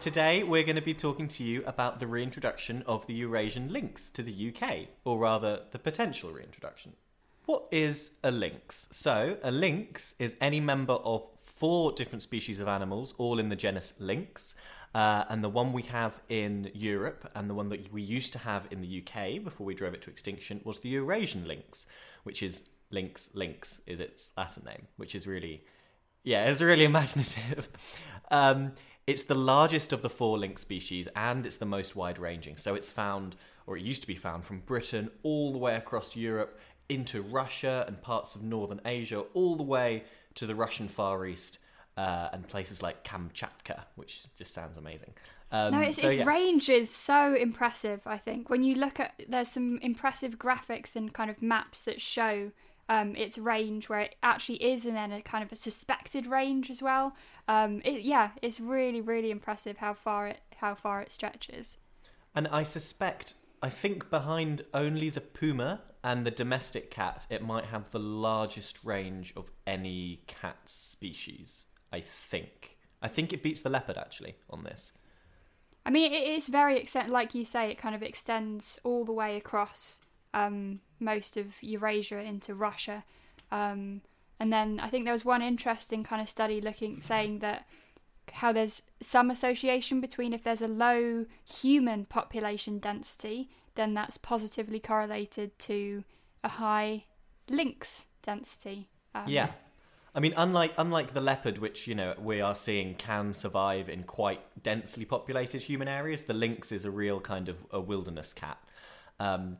Today, we're going to be talking to you about the reintroduction of the Eurasian lynx to the UK, or rather, the potential reintroduction. What is a lynx? So, a lynx is any member of four different species of animals, all in the genus Lynx. Uh, and the one we have in Europe and the one that we used to have in the UK before we drove it to extinction was the Eurasian lynx, which is lynx, lynx is its Latin name, which is really, yeah, it's really imaginative. Um, it's the largest of the four lynx species and it's the most wide ranging. So it's found, or it used to be found, from Britain all the way across Europe into Russia and parts of northern Asia, all the way to the Russian Far East uh, and places like Kamchatka, which just sounds amazing. Um, no, its, so, its yeah. range is so impressive. I think when you look at there's some impressive graphics and kind of maps that show um, its range where it actually is, and then a kind of a suspected range as well. Um, it, yeah, it's really really impressive how far it how far it stretches. And I suspect, I think behind only the puma and the domestic cat, it might have the largest range of any cat species. I think. I think it beats the leopard actually on this. I mean, it is very extent, like you say, it kind of extends all the way across um, most of Eurasia into Russia, um, and then I think there was one interesting kind of study looking saying that how there's some association between if there's a low human population density, then that's positively correlated to a high lynx density. Um, Yeah. I mean, unlike unlike the leopard, which you know we are seeing can survive in quite densely populated human areas, the lynx is a real kind of a wilderness cat. Um,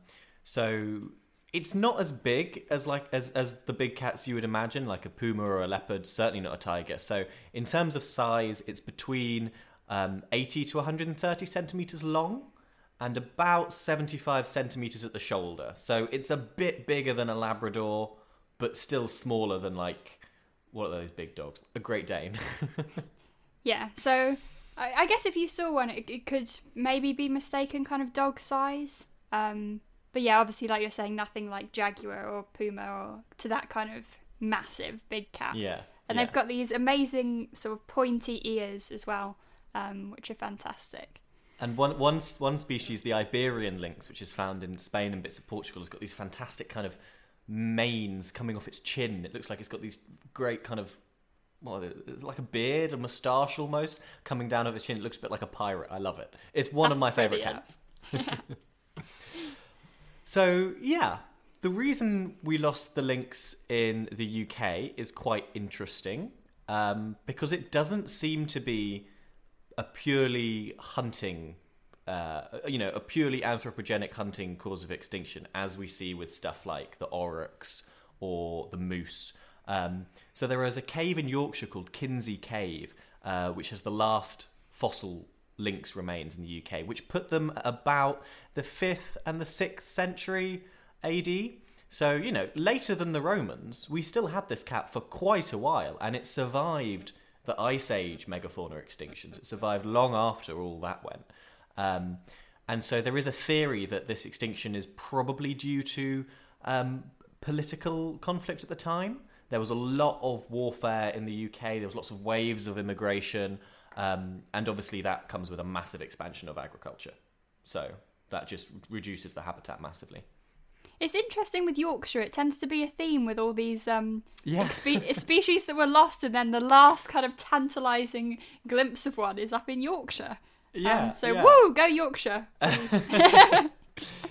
so it's not as big as like as as the big cats you would imagine, like a puma or a leopard. Certainly not a tiger. So in terms of size, it's between um, 80 to 130 centimeters long and about 75 centimeters at the shoulder. So it's a bit bigger than a Labrador, but still smaller than like what are those big dogs? A Great Dane. Yeah, so I, I guess if you saw one, it, it could maybe be mistaken kind of dog size. Um, but yeah, obviously, like you're saying, nothing like jaguar or puma or to that kind of massive big cat. yeah. And yeah. they've got these amazing sort of pointy ears as well, um, which are fantastic. And one, one, one species, the Iberian lynx, which is found in Spain and bits of Portugal, has got these fantastic kind of manes coming off its chin. It looks like it's got these great kind of, well, it's like a beard, a moustache almost, coming down over its chin. It looks a bit like a pirate. I love it. It's one of my favourite cats. So, yeah, the reason we lost the lynx in the UK is quite interesting um, because it doesn't seem to be a purely hunting, uh, you know, a purely anthropogenic hunting cause of extinction, as we see with stuff like the aurochs or the moose. Um, so there is a cave in Yorkshire called Kinsey Cave, uh, which has the last fossil lynx remains in the UK, which put them about the 5th and the 6th century AD. So, you know, later than the Romans, we still had this cat for quite a while, and it survived the Ice Age megafauna extinctions. It survived long after all that went. Um, and so there is a theory that this extinction is probably due to um, political conflict at the time. There was a lot of warfare in the UK, there was lots of waves of immigration. Um, and obviously, that comes with a massive expansion of agriculture. So that just reduces the habitat massively. It's interesting with Yorkshire. It tends to be a theme with all these um, Yeah. expe- species that were lost, and then the last kind of tantalising glimpse of one is up in Yorkshire. Um, so yeah. woo, go Yorkshire.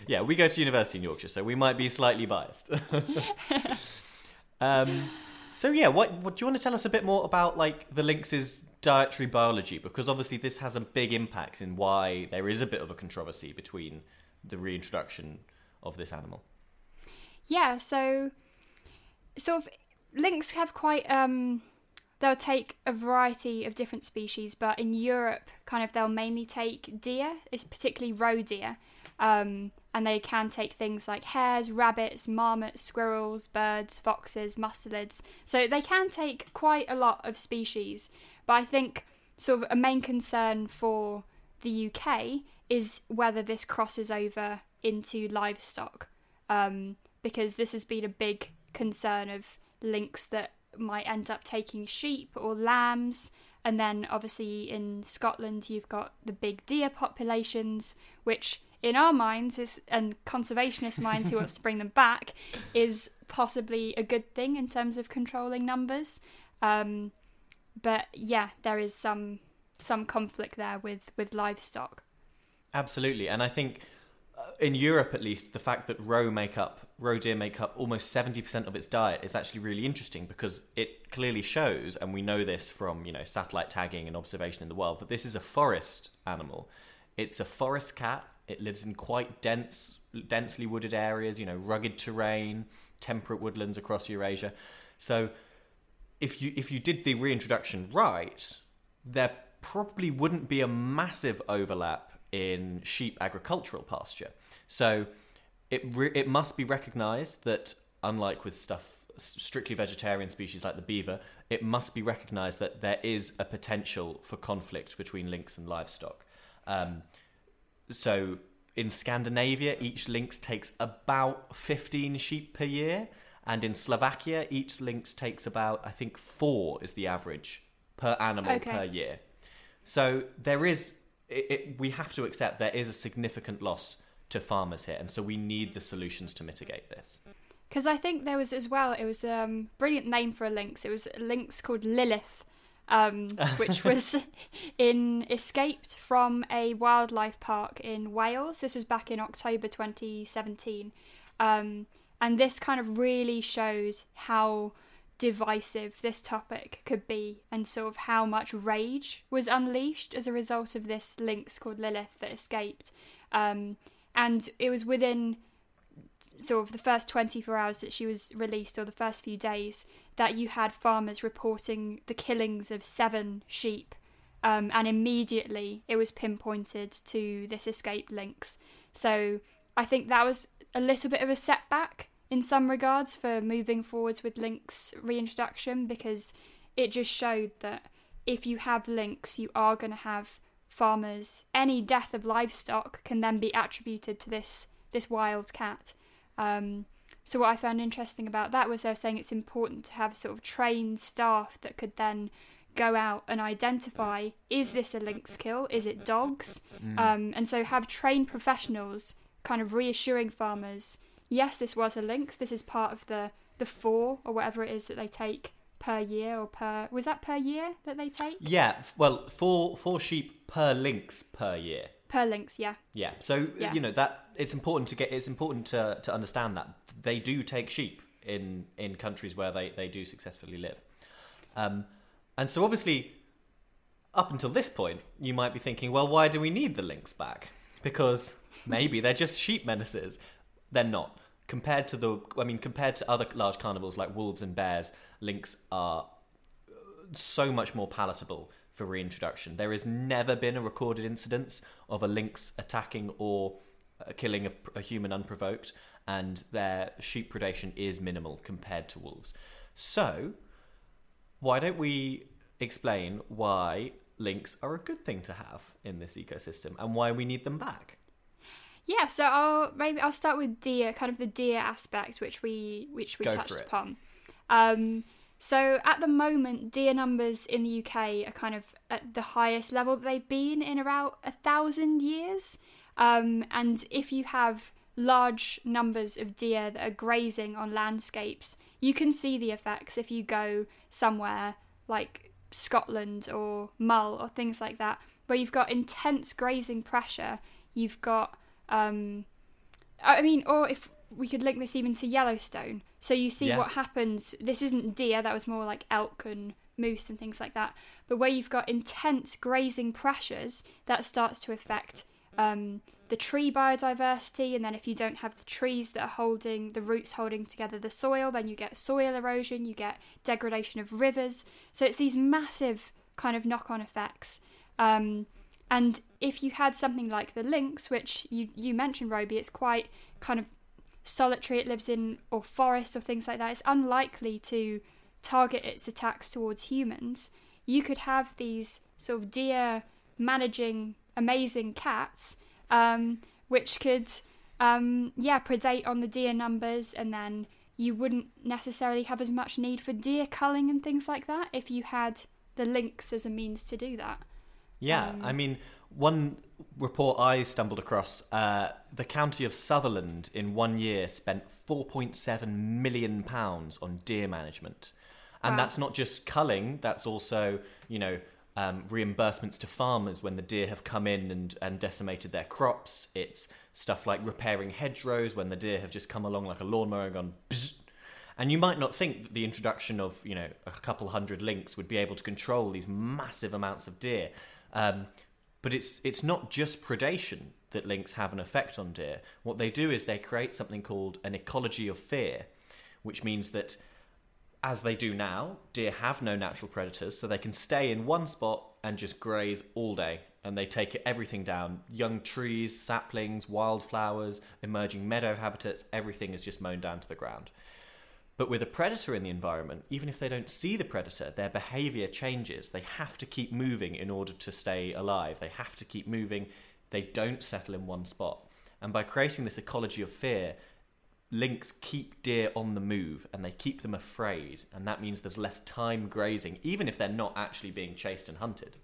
Yeah, we go to university in Yorkshire, so we might be slightly biased. um, so yeah, what, what do you want to tell us a bit more about like the lynx's dietary biology? Because obviously this has a big impact in why there is a bit of a controversy between the reintroduction of this animal. Yeah, so sort of lynx have quite um they'll take a variety of different species, but in Europe kind of they'll mainly take deer, it's particularly roe deer. Um, and they can take things like hares, rabbits, marmots, squirrels, birds, foxes, mustelids. So they can take quite a lot of species. But I think sort of a main concern for the UK is whether this crosses over into livestock um, because this has been a big concern of lynx that might end up taking sheep or lambs. And then obviously in Scotland, you've got the big deer populations, which in our minds is and conservationist minds who wants to bring them back is possibly a good thing in terms of controlling numbers. Um, but yeah, there is some some conflict there with with livestock. Absolutely, and I think uh, in Europe at least, the fact that roe make up roe deer make up almost seventy percent of its diet is actually really interesting because it clearly shows, and we know this from you know satellite tagging and observation in the wild, that this is a forest animal. It's a forest cat. It lives in quite dense, densely wooded areas. You know, rugged terrain, temperate woodlands across Eurasia. So, if you if you did the reintroduction right, there probably wouldn't be a massive overlap in sheep agricultural pasture. So it re- it must be recognised that unlike with stuff strictly vegetarian species like the beaver, it must be recognised that there is a potential for conflict between lynx and livestock. Um, so in Scandinavia, each lynx takes about 15 sheep per year, and in Slovakia, each lynx takes about I think four is the average per animal Okay. per year. So there is, it, it, we have to accept there is a significant loss to farmers here, and so we need the solutions to mitigate this. Because I think there was as well, it was a um, brilliant name for a lynx. It was a lynx called Lilith, um, which was in escaped from a wildlife park in Wales. This was back in October 2017. Um, and this kind of really shows how divisive this topic could be and sort of how much rage was unleashed as a result of this lynx called Lilith that escaped. Um, and it was within sort of the first 24 hours that she was released or the first few days that you had farmers reporting the killings of seven sheep um, and immediately it was pinpointed to this escaped lynx so i think that was a little bit of a setback in some regards for moving forwards with lynx reintroduction because it just showed that if you have lynx you are going to have farmers any death of livestock can then be attributed to this this wild cat um, so what I found interesting about that was they were saying it's important to have sort of trained staff that could then go out and identify is this a lynx kill? Is it dogs? Um, and so have trained professionals kind of reassuring farmers, yes, this was a lynx. This is part of the the four or whatever it is that they take per year or per was that per year that they take Yeah, well, four four sheep per lynx per year. per lynx? Yeah, Yeah, so Yeah. you know that it's important to get it's important to to understand that they do take sheep in in countries where they they do successfully live, um, and so obviously up until this point you might be thinking, well, why do we need the lynx back? Because maybe they're just sheep menaces. They're not compared to the I mean compared to other large carnivores like wolves and bears. Lynx are so much more palatable for reintroduction. There has never been a recorded incidence of a lynx attacking or uh, killing a, a human unprovoked, and their sheep predation is minimal compared to wolves. So, why don't we explain why lynx are a good thing to have in this ecosystem and why we need them back? Yeah, so I'll maybe I'll start with deer, kind of the deer aspect, which we which we Go touched upon. Um, so at the moment, deer numbers in the UK are kind of at the highest level that they've been in about a thousand years. Um, and if you have large numbers of deer that are grazing on landscapes, you can see the effects if you go somewhere like Scotland or Mull or things like that, where you've got intense grazing pressure. You've got um, I mean, or if we could link this even to Yellowstone. So you see Yeah. what happens. This isn't deer, that was more like elk and moose and things like that. But where you've got intense grazing pressures, that starts to affect um, the tree biodiversity. And then if you don't have the trees that are holding, the roots holding together the soil, then you get soil erosion, you get degradation of rivers. So it's these massive kind of knock on effects. Um, and if you had something like the lynx, which you, you mentioned, Roby, it's quite kind of solitary, it lives in or forests or things like that, it's unlikely to target its attacks towards humans. You could have these sort of deer managing amazing cats, um, which could, um, yeah, predate on the deer numbers, and then you wouldn't necessarily have as much need for deer culling and things like that if you had the lynx as a means to do that. Yeah, Um, I mean, one report I stumbled across: uh, the county of Sutherland in one year spent 4.7 million pounds on deer management, and Wow. that's not just culling; that's also, you know. Um, reimbursements to farmers when the deer have come in and, and decimated their crops. It's stuff like repairing hedgerows when the deer have just come along like a lawnmower and gone bzz, and you might not think that the introduction of you know a couple hundred lynx would be able to control these massive amounts of deer. Um, but it's it's not just predation that lynx have an effect on deer. What they do is they create something called an ecology of fear, which means that as they do now, deer have no natural predators, so they can stay in one spot and just graze all day. And they take everything down young trees, saplings, wildflowers, emerging meadow habitats, everything is just mown down to the ground. But with a predator in the environment, even if they don't see the predator, their behavior changes. They have to keep moving in order to stay alive. They have to keep moving. They don't settle in one spot. And by creating this ecology of fear, lynx keep deer on the move and they keep them afraid. And that means there's less time grazing, even if they're not actually being chased and hunted.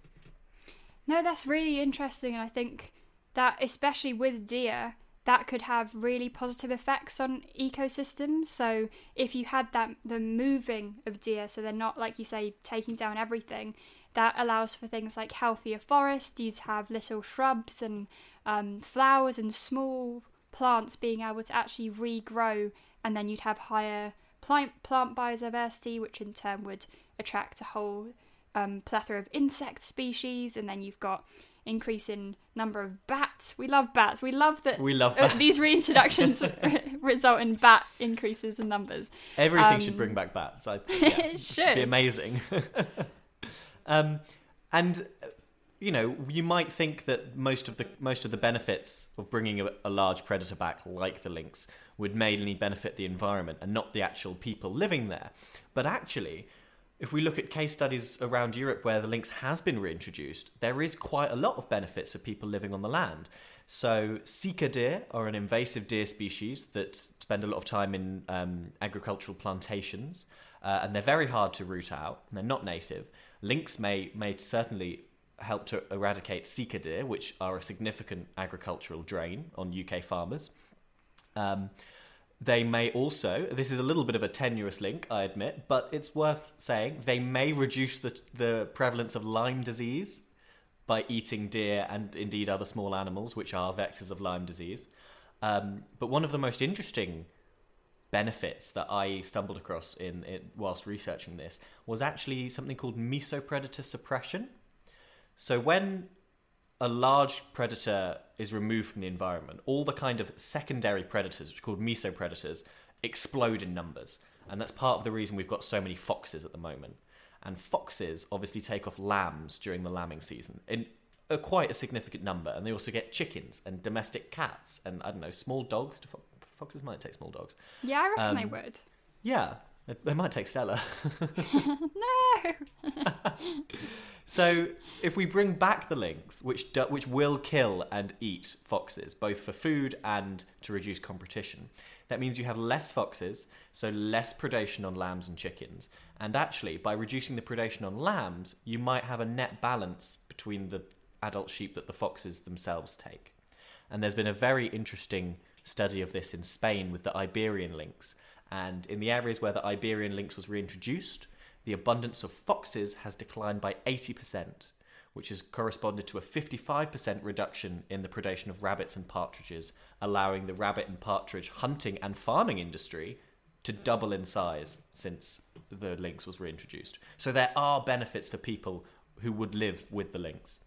No, that's really interesting, and I think that especially with deer, that could have really positive effects on ecosystems. So if you had that the moving of deer, so they're not like you say taking down everything, that allows for things like healthier forests. You'd have little shrubs and um, flowers and small plants being able to actually regrow, and then you'd have higher plant plant biodiversity, which in turn would attract a whole um, plethora of insect species, and then you've got increase in number of bats. We love bats. We love that We love uh, these reintroductions result in bat increases in numbers. Everything Um, should bring back bats. I, yeah, it should. be amazing. um, and you know, you might think that most of the most of the benefits of bringing a, a large predator back, like the lynx, would mainly benefit the environment and not the actual people living there. But actually, if we look at case studies around Europe where the lynx has been reintroduced, there is quite a lot of benefits for people living on the land. So, sika deer are an invasive deer species that spend a lot of time in um, agricultural plantations, uh, and they're very hard to root out. And they're not native. Lynx may may certainly help to eradicate sika deer, which are a significant agricultural drain on UK farmers. Um, they may also, this is a little bit of a tenuous link, I admit, but it's worth saying, they may reduce the, the prevalence of Lyme disease by eating deer and indeed other small animals, which are vectors of Lyme disease. Um, but one of the most interesting benefits that I stumbled across in, in whilst researching this was actually something called mesopredator suppression. So when a large predator is removed from the environment, all the kind of secondary predators, which are called mesopredators, explode in numbers. And that's part of the reason we've got so many foxes at the moment. And foxes obviously take off lambs during the lambing season in a, quite a significant number. And they also get chickens and domestic cats and, I don't know, small dogs. Do fo- Foxes might take small dogs. Yeah, I reckon they Um, would. Yeah, they- they might take Stella. No. So, if we bring back the lynx, which do, which will kill and eat foxes, both for food and to reduce competition, that means you have less foxes, so less predation on lambs and chickens. And actually, by reducing the predation on lambs, you might have a net balance between the adult sheep that the foxes themselves take. And there's been a very interesting study of this in Spain with the Iberian lynx. And in the areas where the Iberian lynx was reintroduced, the abundance of foxes has declined by 80%, which has corresponded to a 55% reduction in the predation of rabbits and partridges, allowing the rabbit and partridge hunting and farming industry to double in size since the lynx was reintroduced. So there are benefits for people who would live with the lynx.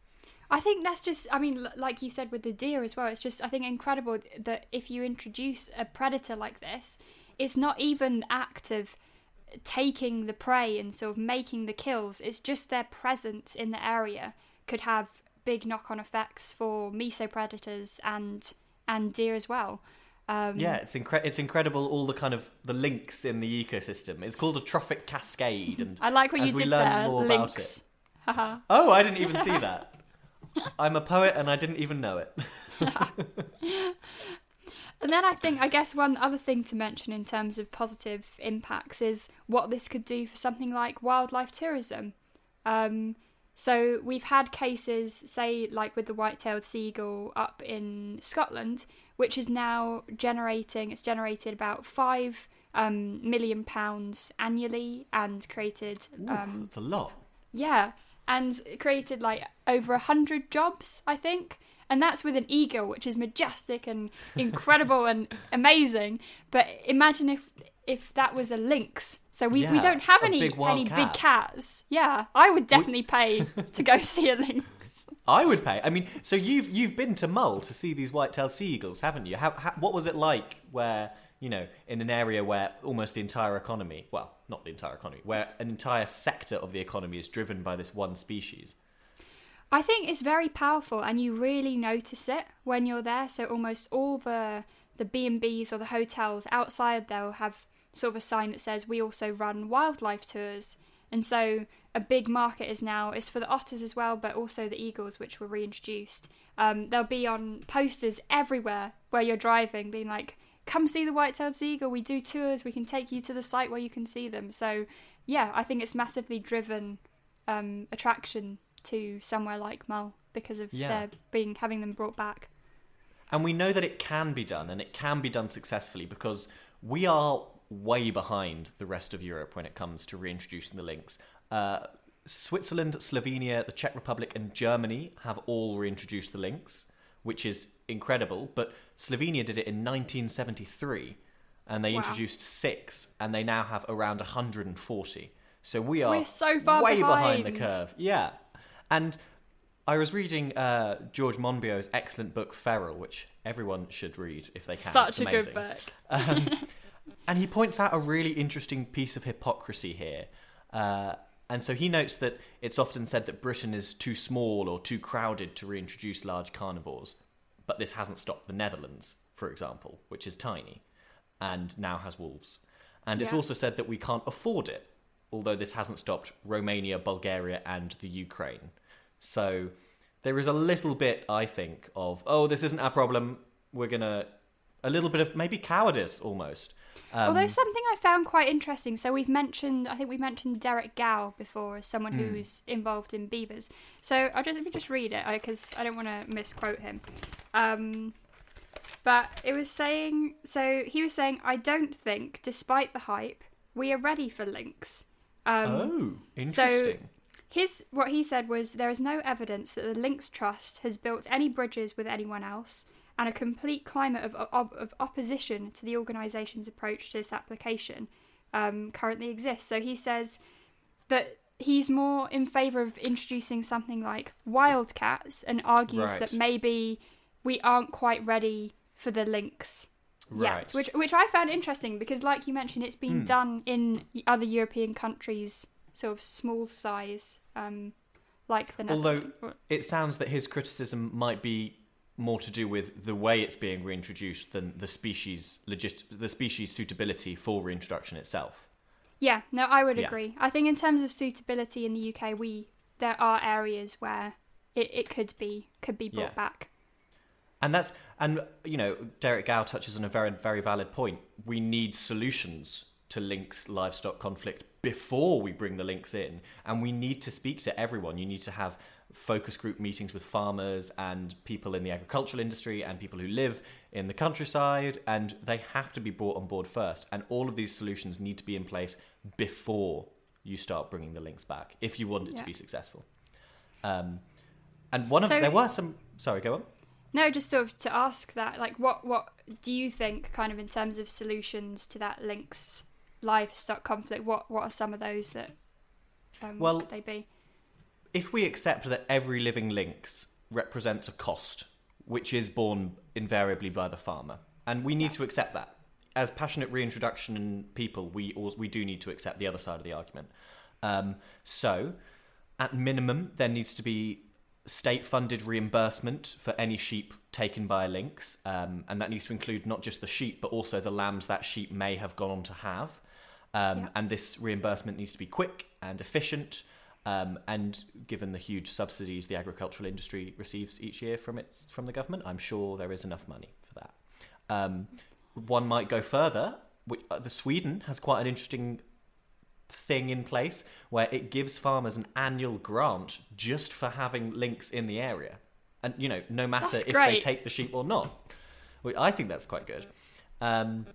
I think that's just, I mean, like you said with the deer as well, it's just, I think, incredible that if you introduce a predator like this, it's not even the act of taking the prey and sort of making the kills, it's just their presence in the area could have big knock on effects for mesopredators and and deer as well. Um, Yeah, it's incre- it's incredible all the kind of the links in the ecosystem. It's called a trophic cascade and I like what as you we did learn there, more about links. Oh, I didn't even see that. I'm a poet and I didn't even know it. And then I think, I guess, one other thing to mention in terms of positive impacts is what this could do for something like wildlife tourism. Um, so we've had cases, say, like with the white-tailed sea eagle up in Scotland, which is now generating. It's generated about five um, million pounds annually and created. Um, It's a lot. yeah, and created like over a hundred jobs, I think. And that's with an eagle, which is majestic and incredible and amazing. But imagine if if that was a lynx. So we, we don't have any big any cat. big cats. Yeah, I would definitely pay to go see a lynx. I would pay. I mean, so you've you've been to Mull to see these white-tailed sea eagles, haven't you? How, how what was it like? Where you know, in an area where almost the entire economy, well, not the entire economy, where an entire sector of the economy is driven by this one species. I think it's very powerful, and you really notice it when you're there. So almost all the the B and B's or the hotels outside they'll have sort of a sign that says we also run wildlife tours, and so a big market is now is for the otters as well, but also the eagles, which were reintroduced. Um, they'll be on posters everywhere where you're driving, being like, "Come see the white-tailed sea eagle. We do tours. We can take you to the site where you can see them." So, yeah, I think it's massively driven um, attraction to somewhere like Mull because of Yeah. their being having them brought back. And we know that it can be done, and it can be done successfully because we are way behind the rest of Europe when it comes to reintroducing the lynx. Uh, Switzerland, Slovenia, the Czech Republic, and Germany have all reintroduced the lynx, which is incredible. But Slovenia did it in 1973, and they Wow. introduced six, and they now have around 140. So we are We're so far way behind the curve. Yeah, and I was reading uh, George Monbiot's excellent book Feral, which everyone should read if they can. Such It's a good book. Um, and he points out a really interesting piece of hypocrisy here. Uh, and so he notes that it's often said that Britain is too small or too crowded to reintroduce large carnivores. But this hasn't stopped the Netherlands, for example, which is tiny and now has wolves. And it's Yeah. also said that we can't afford it, although this hasn't stopped Romania, Bulgaria, and the Ukraine. So there is a little bit, I think, of, oh, this isn't our problem. We're going to. A little bit of maybe cowardice almost. Um, Although something I found quite interesting, so we've mentioned, I think we mentioned Derek Gow before as someone Hmm. who's involved in beavers. So I'll just let me just read it because I don't want to misquote him. Um, but it was saying, so he was saying, I don't think, despite the hype, we are ready for lynx. Um, oh, interesting. His what he said was there is no evidence that the Lynx Trust has built any bridges with anyone else, and a complete climate of, of, of opposition to the organisation's approach to this application um, currently exists. So he says that he's more in favour of introducing something like wildcats, and argues Right. that maybe we aren't quite ready for the lynx yet, Right. which which I found interesting because, like you mentioned, it's been Hmm. done in other European countries, sort of small size, um, like the Although Netherlands. it sounds that his criticism might be more to do with the way it's being reintroduced than the species legit the species suitability for reintroduction itself. yeah, no, I would Yeah. agree. I think in terms of suitability in the UK, we there are areas where it, it could be could be brought Yeah. back. And that's and you know Derek Gow touches on a very very valid point. We need solutions to lynx livestock conflict before we bring the lynx in, and we need to speak to everyone. You need to have focus group meetings with farmers and people in the agricultural industry and people who live in the countryside, and they have to be brought on board first. And all of these solutions need to be in place before you start bringing the lynx back if you want it Yeah. to be successful. Um, and one of So- there were some. Sorry, go on. No, just sort of to ask that, like, what what do you think, kind of in terms of solutions to that lynx livestock conflict? What what are some of those that um, Well, could they be? if we accept that every living lynx represents a cost, which is borne invariably by the farmer, and we need to accept that as passionate reintroduction people, we al- we do need to accept the other side of the argument. Um, so, at minimum, there needs to be state-funded reimbursement for any sheep taken by a lynx, um, and that needs to include not just the sheep but also the lambs that sheep may have gone on to have. Um, Yeah. And this reimbursement needs to be quick and efficient. Um, and given the huge subsidies the agricultural industry receives each year from its from the government, I'm sure there is enough money for that. Um, one might go further. Which, uh, the Sweden has quite an interesting thing in place where it gives farmers an annual grant just for having lynx in the area, and you know, no matter That's if they take the sheep or not. I think that's quite good. Um,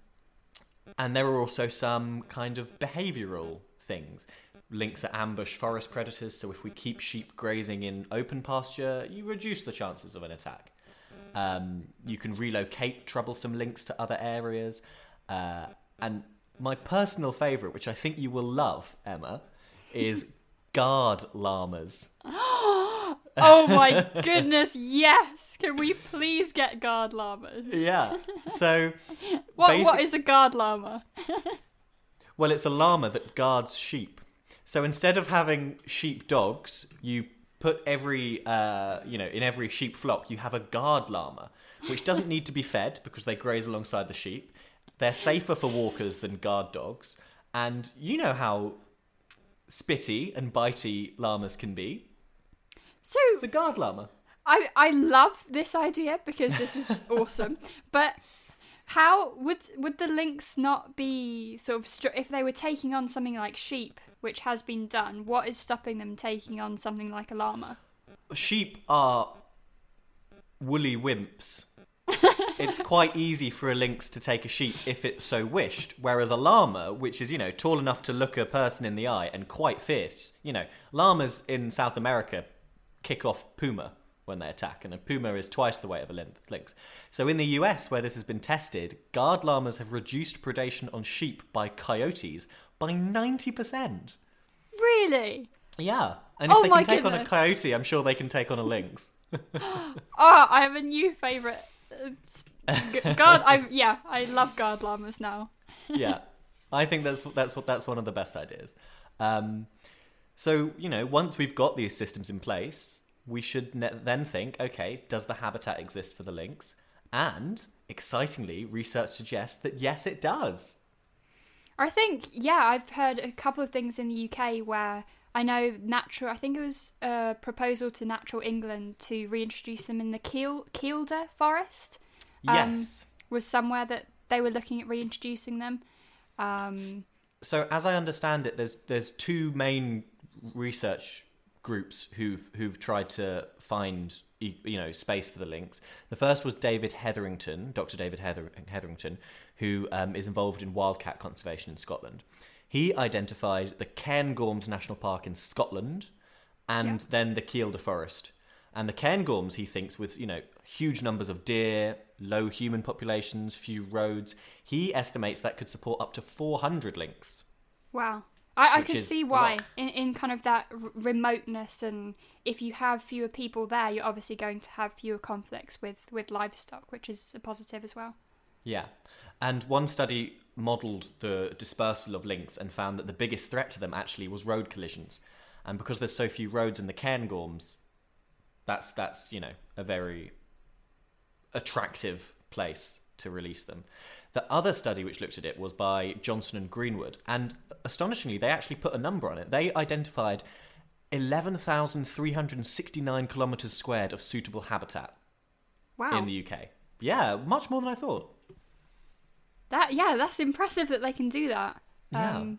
and there are also some kind of behavioural things. Lynx are ambush forest predators, so if we keep sheep grazing in open pasture, you reduce the chances of an attack. Um, you can relocate troublesome lynx to other areas. Uh, and my personal favourite, which I think you will love, Emma, is guard llamas. Oh my goodness, yes! Can we please get guard llamas? Yeah. So, What, what is a guard llama? well, it's a llama that guards sheep. So instead of having sheep dogs, you put every, uh, you know, in every sheep flock, you have a guard llama, which doesn't need to be fed because they graze alongside the sheep. They're safer for walkers than guard dogs. And you know how spitty and bitey llamas can be. So It's a guard llama. I I love this idea because this is awesome. But how would would the lynx not be sort of if they were taking on something like sheep, which has been done? What is stopping them taking on something like a llama? sheep are woolly wimps. it's quite easy for a lynx to take a sheep if it so wished, whereas a llama, which is, you know, tall enough to look a person in the eye and quite fierce, you know, llamas in South America kick off puma when they attack, and a puma is twice the weight of a lynx. So in the US, where this has been tested, guard llamas have reduced predation on sheep by coyotes by 90%. Really? Yeah. And if Oh they can take on a coyote, I'm sure they can take on a lynx. Oh, I have a new favorite. Guard, I yeah, I love guard llamas now. yeah, I think that's that's what that's one of the best ideas. Um, so you know, once we've got these systems in place, we should ne- then think, okay, does the habitat exist for the lynx? And excitingly, research suggests that yes, it does. I think, yeah, I've heard a couple of things in the UK where I know natural. I think it was a proposal to Natural England to reintroduce them in the Kiel, Kielder forest. Um, Yes. was somewhere that they were looking at reintroducing them. Um, So as I understand it, there's there's two main research groups who've who've tried to find you know space for the lynx. The first was David Hetherington, Dr. David Heather- Hetherington, who um, is involved in wildcat conservation in Scotland. He identified the Cairngorms National Park in Scotland, and Yeah. then the Kielder Forest. And the Cairngorms, he thinks, with you know huge numbers of deer, low human populations, few roads, he estimates that could support up to 400 links. wow. I, I could see why in, in kind of that r- remoteness and if you have fewer people there you're obviously going to have fewer conflicts with, with livestock which is a positive as well Yeah. And one study modelled the dispersal of lynx and found that the biggest threat to them actually was road collisions. And because there's so few roads in the Cairngorms, that's that's, you know, a very attractive place to release them. The other study which looked at it was by Johnson and Greenwood, and astonishingly, they actually put a number on it. They identified 11,369 kilometres squared of suitable habitat wow in the UK. Yeah, much more than I thought. that yeah that's impressive that they can do that Yeah. um,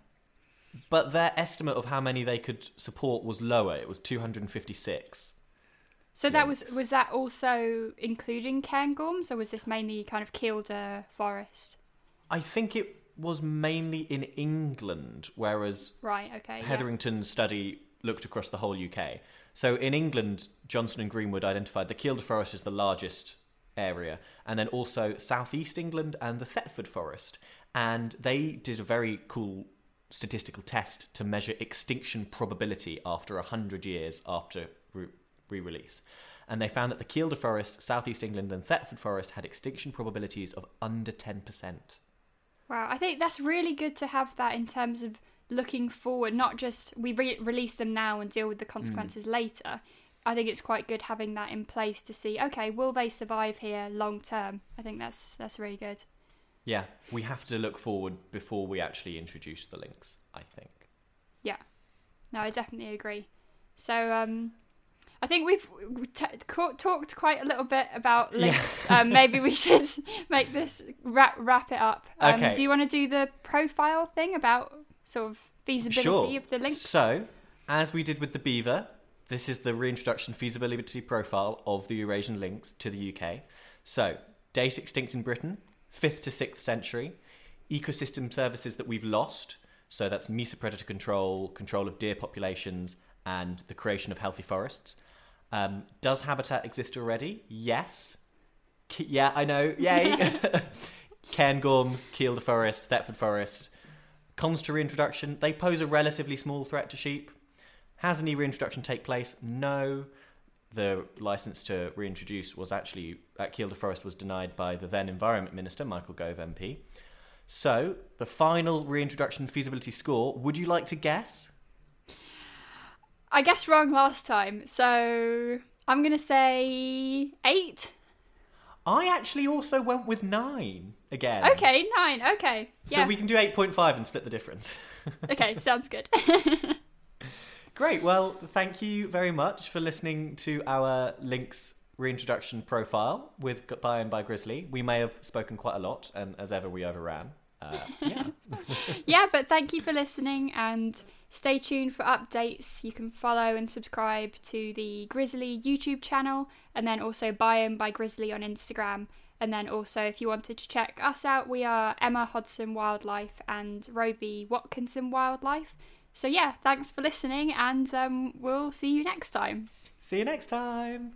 But their estimate of how many they could support was lower. It was 256. So that was was that also including Cairngorms, or was this mainly kind of Kielder uh, forest? I think it was mainly in England, whereas Right. Okay. yeah. Hetherington's study looked across the whole UK. So in England, Johnson and Greenwood identified the Kielder Forest as the largest area, and then also southeast England and the Thetford Forest. And they did a very cool statistical test to measure extinction probability after 100 years after re release. And they found that the Kielder Forest, southeast England, and Thetford Forest had extinction probabilities of under 10%. Wow. I think that's really good to have that in terms of looking forward, not just we re- release them now and deal with the consequences later. I think it's quite good having that in place to see. Okay, will they survive here long term? I think that's that's really good. Yeah, we have to look forward before we actually introduce the lynx, I think. Yeah. No, I definitely agree. So, um, I think we've t- talked quite a little bit about lynx. um, maybe we should make this wrap, wrap it up. Um, Okay. Do you want to do the profile thing about sort of feasibility Sure. of the link? So, as we did with the beaver, this is the reintroduction feasibility profile of the Eurasian lynx to the UK. So, date extinct in Britain, 5th to 6th century, ecosystem services that we've lost. So, that's meso predator control, control of deer populations, and the creation of healthy forests. Um, does habitat exist already? Yes. K- yeah, I know. Yay. Cairngorms, Kielder Forest, Thetford Forest. Cons to reintroduction, they pose a relatively small threat to sheep. Has any reintroduction take place? No. The license to reintroduce was actually at Kielder Forest was denied by the then Environment Minister, Michael Gove MP. So, the final reintroduction feasibility score, would you like to guess? I guessed wrong last time, so I'm going to say eight. I actually also went with nine again. Okay, nine. Okay. So Yeah. we can do 8.5 and split the difference. okay, sounds good. Great. Well, thank you very much for listening to our lynx reintroduction profile with Biome by Grizzly. We may have spoken quite a lot, and as ever, we overran. Uh, yeah. yeah, but thank you for listening and stay tuned for updates. You can follow and subscribe to the Grizzly YouTube channel and then also Biome by Grizzly on Instagram. And then also, if you wanted to check us out, we are Emma Hodson Wildlife and Roby Watkinson Wildlife. So, yeah, thanks for listening, and um, we'll see you next time. See you next time.